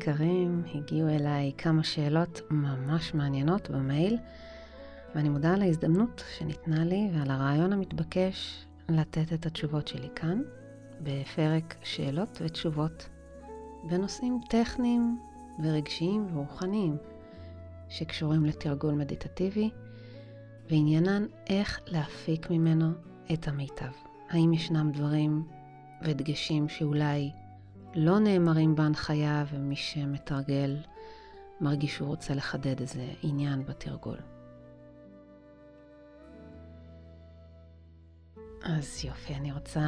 יקרים, הגיעו אליי כמה שאלות ממש מעניינות במייל, ואני מודה על ההזדמנות שניתנה לי ועל הרעיון המתבקש לתת את התשובות שלי כאן, בפרק שאלות ותשובות בנושאים טכניים ורגשיים ורוחניים שקשורים לתרגול מדיטטיבי, ועניינן איך להפיק ממנו את המיטב. האם ישנם דברים ודגשים שאולי לא נאמרים בהנחיה ומי שמתרגל מרגיש שהוא רוצה לחדד איזה עניין בתרגול. אז יופי, אני רוצה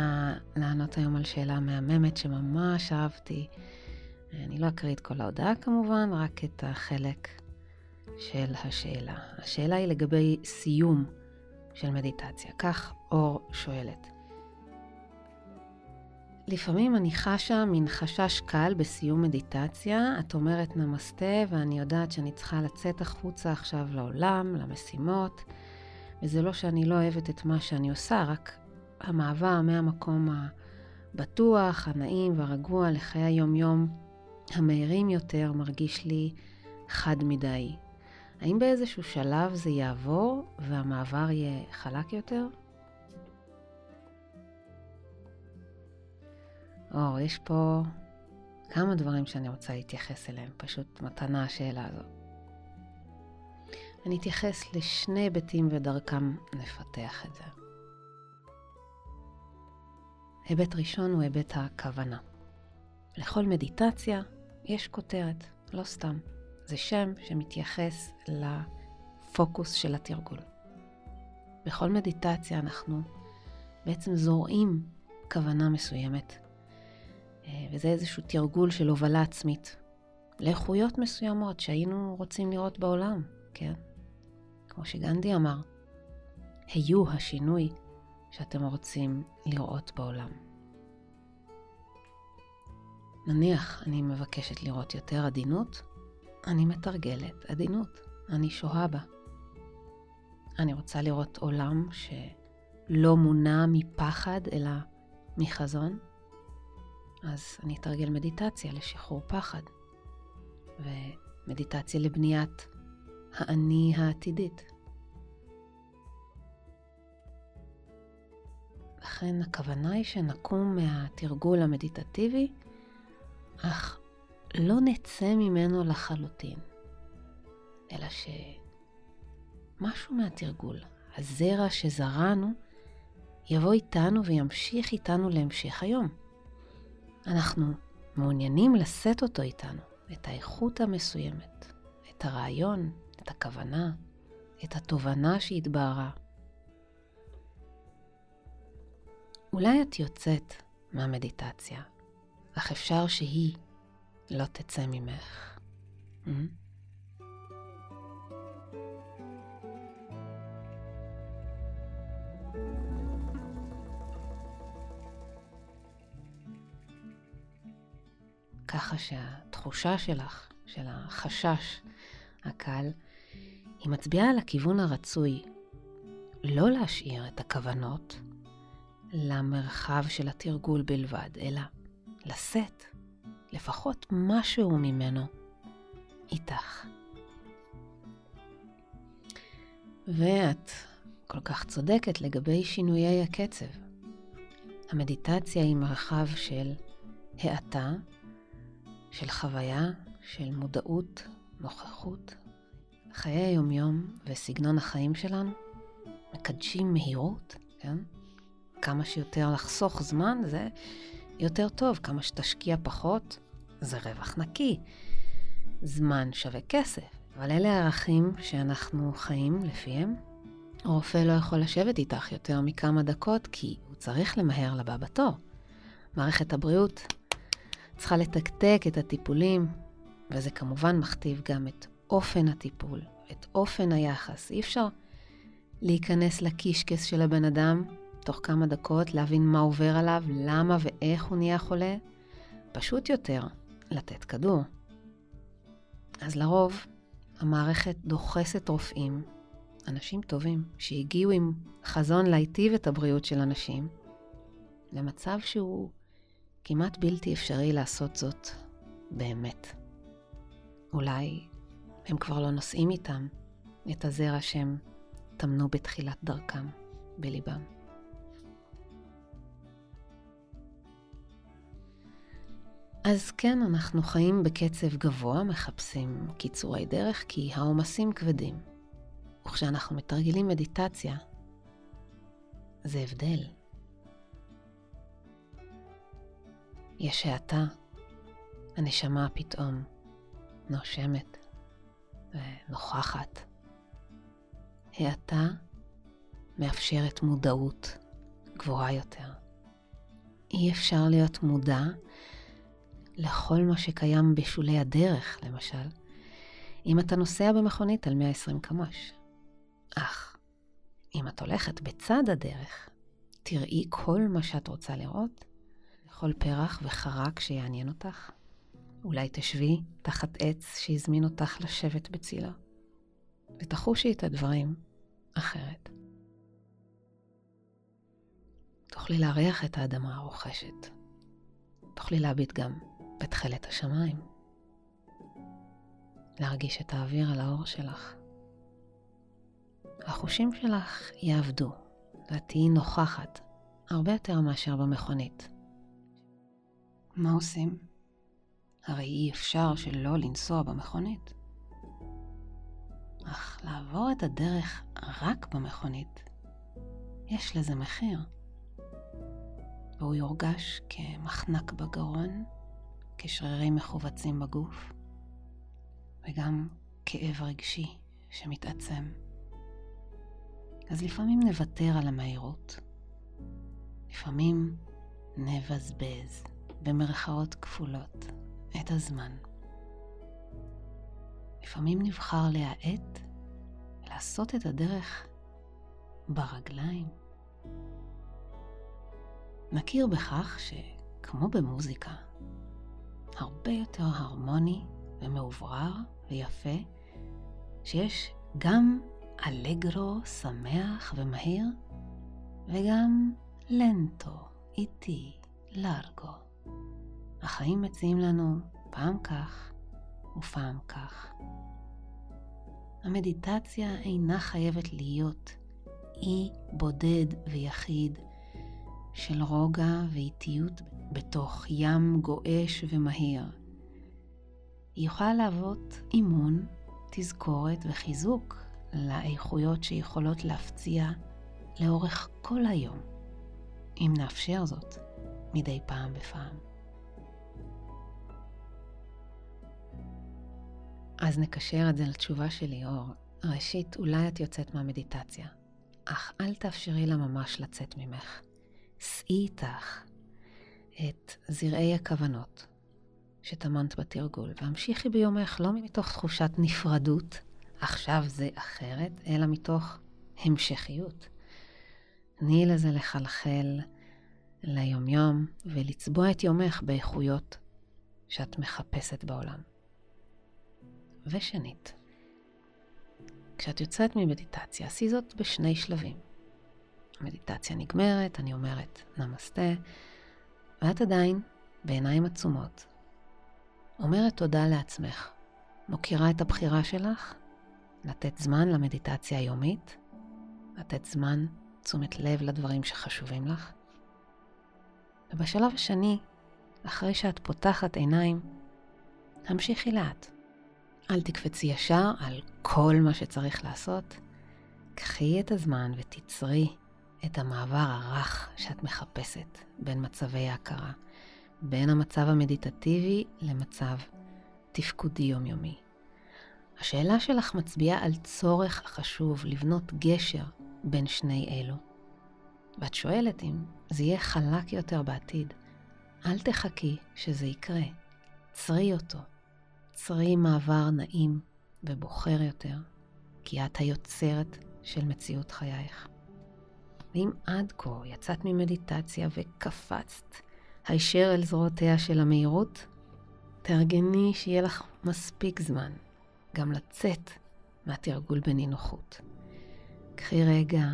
לענות היום על שאלה מהממת שממש אהבתי. אני לא אקריא את כל ההודעה כמובן, רק את החלק של השאלה. השאלה היא לגבי סיום של מדיטציה. כך אור שואלת. לפעמים אני חשה מין חשש קל בסיום מדיטציה. את אומרת נמסטה, ואני יודעת שאני צריכה לצאת החוצה עכשיו לעולם, למשימות, וזה לא שאני לא אוהבת את מה שאני עושה, רק המעבר מהמקום הבטוח, הנעים והרגוע לחיי היום-יום המהירים יותר מרגיש לי חד מדי. האם באיזשהו שלב זה יעבור והמעבר יהיה חלק יותר? אור, יש פה כמה דברים שאני רוצה להתייחס אליהם, פשוט מתנה השאלה הזו. אני אתייחס לשני היבטים ודרכם נפתח את זה. היבט ראשון הוא היבט הכוונה. לכל מדיטציה יש כותרת, לא סתם. זה שם שמתייחס לפוקוס של התרגול. בכל מדיטציה אנחנו בעצם זורעים כוונה מסוימת וזה איזשהו תרגול של הובלה עצמית לאיכויות מסוימות שהיינו רוצים לראות בעולם, כן? כמו שגנדי אמר, היו השינוי שאתם רוצים לראות בעולם. נניח אני מבקשת לראות יותר עדינות, אני מתרגלת עדינות, אני שוהה בה. אני רוצה לראות עולם שלא מונע מפחד אלא מחזון, אז אני אתרגל מדיטציה לשחרור פחד, ומדיטציה לבניית האני העתידית. לכן הכוונה היא שנקום מהתרגול המדיטטיבי, אך לא נצא ממנו לחלוטין, אלא שמשהו מהתרגול, הזרע שזרענו, יבוא איתנו וימשיך איתנו להמשך היום. אנחנו מעוניינים לשאת אותו איתנו, את האיכות המסוימת, את הרעיון, את הכוונה, את התובנה שהתבהרה. אולי את יוצאת מהמדיטציה, אך אפשר שהיא לא תצא ממך. ככה שהתחושה שלך, של החשש הקל, היא מצביעה על הכיוון הרצוי לא להשאיר את הכוונות למרחב של התרגול בלבד, אלא לשאת לפחות משהו ממנו איתך. ואת כל כך צודקת לגבי שינויי הקצב. המדיטציה היא מרחב של האטה של חוויה, של מודעות, נוכחות. חיי היומיום וסגנון החיים שלנו מקדשים מהירות, כן? כמה שיותר לחסוך זמן זה יותר טוב, כמה שתשקיע פחות זה רווח נקי. זמן שווה כסף, אבל אלה הערכים שאנחנו חיים לפיהם. רופא לא יכול לשבת איתך יותר מכמה דקות כי הוא צריך למהר לבא בתור. מערכת הבריאות צריכה לתקתק את הטיפולים, וזה כמובן מכתיב גם את אופן הטיפול, את אופן היחס. אי אפשר להיכנס לקישקס של הבן אדם תוך כמה דקות, להבין מה עובר עליו, למה ואיך הוא נהיה חולה. פשוט יותר לתת כדור. אז לרוב המערכת דוחסת רופאים, אנשים טובים, שהגיעו עם חזון להיטיב את הבריאות של אנשים, למצב שהוא כמעט בלתי אפשרי לעשות זאת באמת. אולי הם כבר לא נושאים איתם את הזרע שהם טמנו בתחילת דרכם בליבם. אז כן, אנחנו חיים בקצב גבוה, מחפשים קיצורי דרך, כי העומסים כבדים. וכשאנחנו מתרגלים מדיטציה, זה הבדל. יש האטה, הנשמה פתאום נושמת ונוכחת. האטה מאפשרת מודעות גבוהה יותר. אי אפשר להיות מודע לכל מה שקיים בשולי הדרך, למשל, אם אתה נוסע במכונית על 120 קמ"ש. אך, אם את הולכת בצד הדרך, תראי כל מה שאת רוצה לראות, לכל פרח וחרק שיעניין אותך. אולי תשבי תחת עץ שהזמין אותך לשבת בצילו, ותחושי את הדברים אחרת. תוכלי להריח את האדמה הרוכשת. תוכלי להביט גם בתכלת השמיים. להרגיש את האוויר על האור שלך. החושים שלך יעבדו, ואת תהיי נוכחת הרבה יותר מאשר במכונית. מה עושים? הרי אי אפשר שלא לנסוע במכונית. אך לעבור את הדרך רק במכונית, יש לזה מחיר. והוא יורגש כמחנק בגרון, כשרירים מכווצים בגוף, וגם כאב רגשי שמתעצם. אז לפעמים נוותר על המהירות. לפעמים נבזבז, במרכאות כפולות, את הזמן. לפעמים נבחר להאט ולעשות את הדרך ברגליים. נכיר בכך שכמו במוזיקה, הרבה יותר הרמוני ומאוברר ויפה, שיש גם אלגרו, שמח ומהיר, וגם לנטו, איטי, לארגו. החיים מציעים לנו פעם כך ופעם כך. המדיטציה אינה חייבת להיות אי בודד ויחיד של רוגע ואיטיות בתוך ים גועש ומהיר. היא יכולה להוות אימון, תזכורת וחיזוק לאיכויות שיכולות להפציע לאורך כל היום, אם נאפשר זאת מדי פעם בפעם. אז נקשר את זה לתשובה של ליאור. ראשית, אולי את יוצאת מהמדיטציה, אך אל תאפשרי לה ממש לצאת ממך. שאי איתך את זרעי הכוונות שטמנת בתרגול, והמשיכי ביומך לא מתוך תחושת נפרדות, עכשיו זה אחרת, אלא מתוך המשכיות. תני לזה לחלחל ליומיום ולצבוע את יומך באיכויות שאת מחפשת בעולם. ושנית, כשאת יוצאת ממדיטציה, עשי זאת בשני שלבים. המדיטציה נגמרת, אני אומרת נמסטה, ואת עדיין, בעיניים עצומות, אומרת תודה לעצמך. מוקירה את הבחירה שלך לתת זמן למדיטציה היומית, לתת זמן, תשומת לב לדברים שחשובים לך. ובשלב השני, אחרי שאת פותחת עיניים, המשיכי לאט. אל תקפצי ישר על כל מה שצריך לעשות. קחי את הזמן ותצרי את המעבר הרך שאת מחפשת בין מצבי ההכרה, בין המצב המדיטטיבי למצב תפקודי יומיומי. השאלה שלך מצביעה על צורך חשוב לבנות גשר בין שני אלו. ואת שואלת אם זה יהיה חלק יותר בעתיד. אל תחכי שזה יקרה, צרי אותו. צרי מעבר נעים ובוחר יותר, כי את היוצרת של מציאות חייך. ואם עד כה יצאת ממדיטציה וקפצת הישר אל זרועותיה של המהירות, תארגני שיהיה לך מספיק זמן גם לצאת מהתרגול בנינוחות. קחי רגע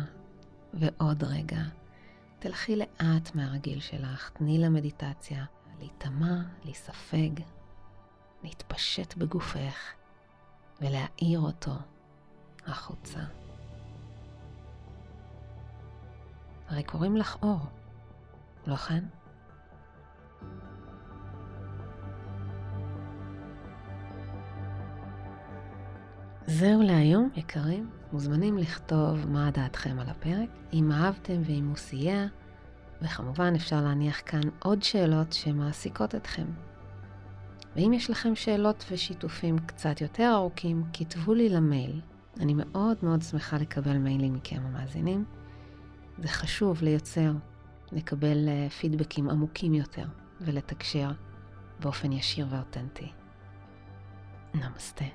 ועוד רגע, תלכי לאט מהרגיל שלך, תני למדיטציה להיטמע, להיספג, להתפשט בגופך ולהאיר אותו החוצה. הרי קוראים לך אור, לא כן? זהו להיום, יקרים. מוזמנים לכתוב מה דעתכם על הפרק, אם אהבתם ואם הוא סייע, וכמובן אפשר להניח כאן עוד שאלות שמעסיקות אתכם. ואם יש לכם שאלות ושיתופים קצת יותר ארוכים, כתבו לי למייל. אני מאוד מאוד שמחה לקבל מיילים מכם המאזינים. זה חשוב ליוצר לקבל אה, פידבקים עמוקים יותר ולתקשר באופן ישיר ואותנטי. נמסטה.